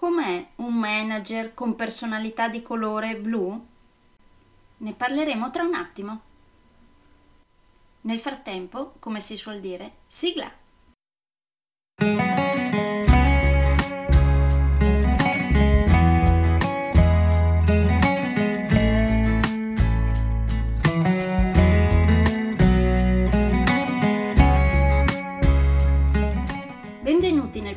Com'è un manager con personalità di colore blu? Ne parleremo tra un attimo. Nel frattempo, come si suol dire, sigla!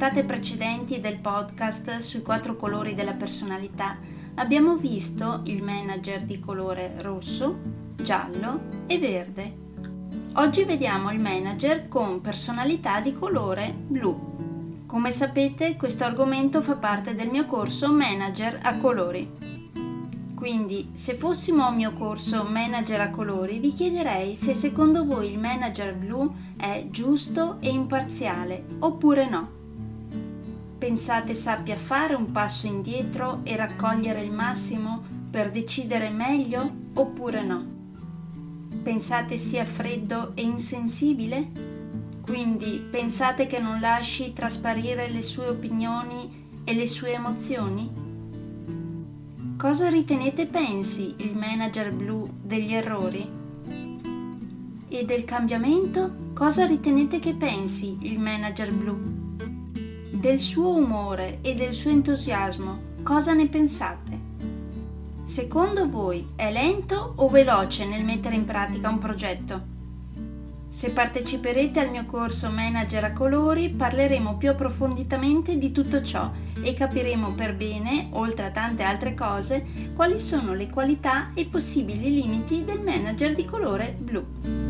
Puntate precedenti del podcast sui quattro colori della personalità abbiamo visto il manager di colore rosso, giallo e verde. Oggi vediamo il manager con personalità di colore blu. Come sapete questo argomento fa parte del mio corso Manager a colori. Quindi, se fossimo a mio corso Manager a colori, vi chiederei se secondo voi il manager blu è giusto e imparziale oppure no. Pensate sappia fare un passo indietro e raccogliere il massimo per decidere meglio oppure no? Pensate sia freddo e insensibile? Quindi pensate che non lasci trasparire le sue opinioni e le sue emozioni? Cosa ritenete pensi il manager blu degli errori? E del cambiamento cosa ritenete che pensi il manager blu? Del suo umore e del suo entusiasmo, cosa ne pensate? Secondo voi è lento o veloce nel mettere in pratica un progetto? Se parteciperete al mio corso Manager a colori parleremo più approfonditamente di tutto ciò e capiremo per bene, oltre a tante altre cose, quali sono le qualità e possibili limiti del manager di colore blu.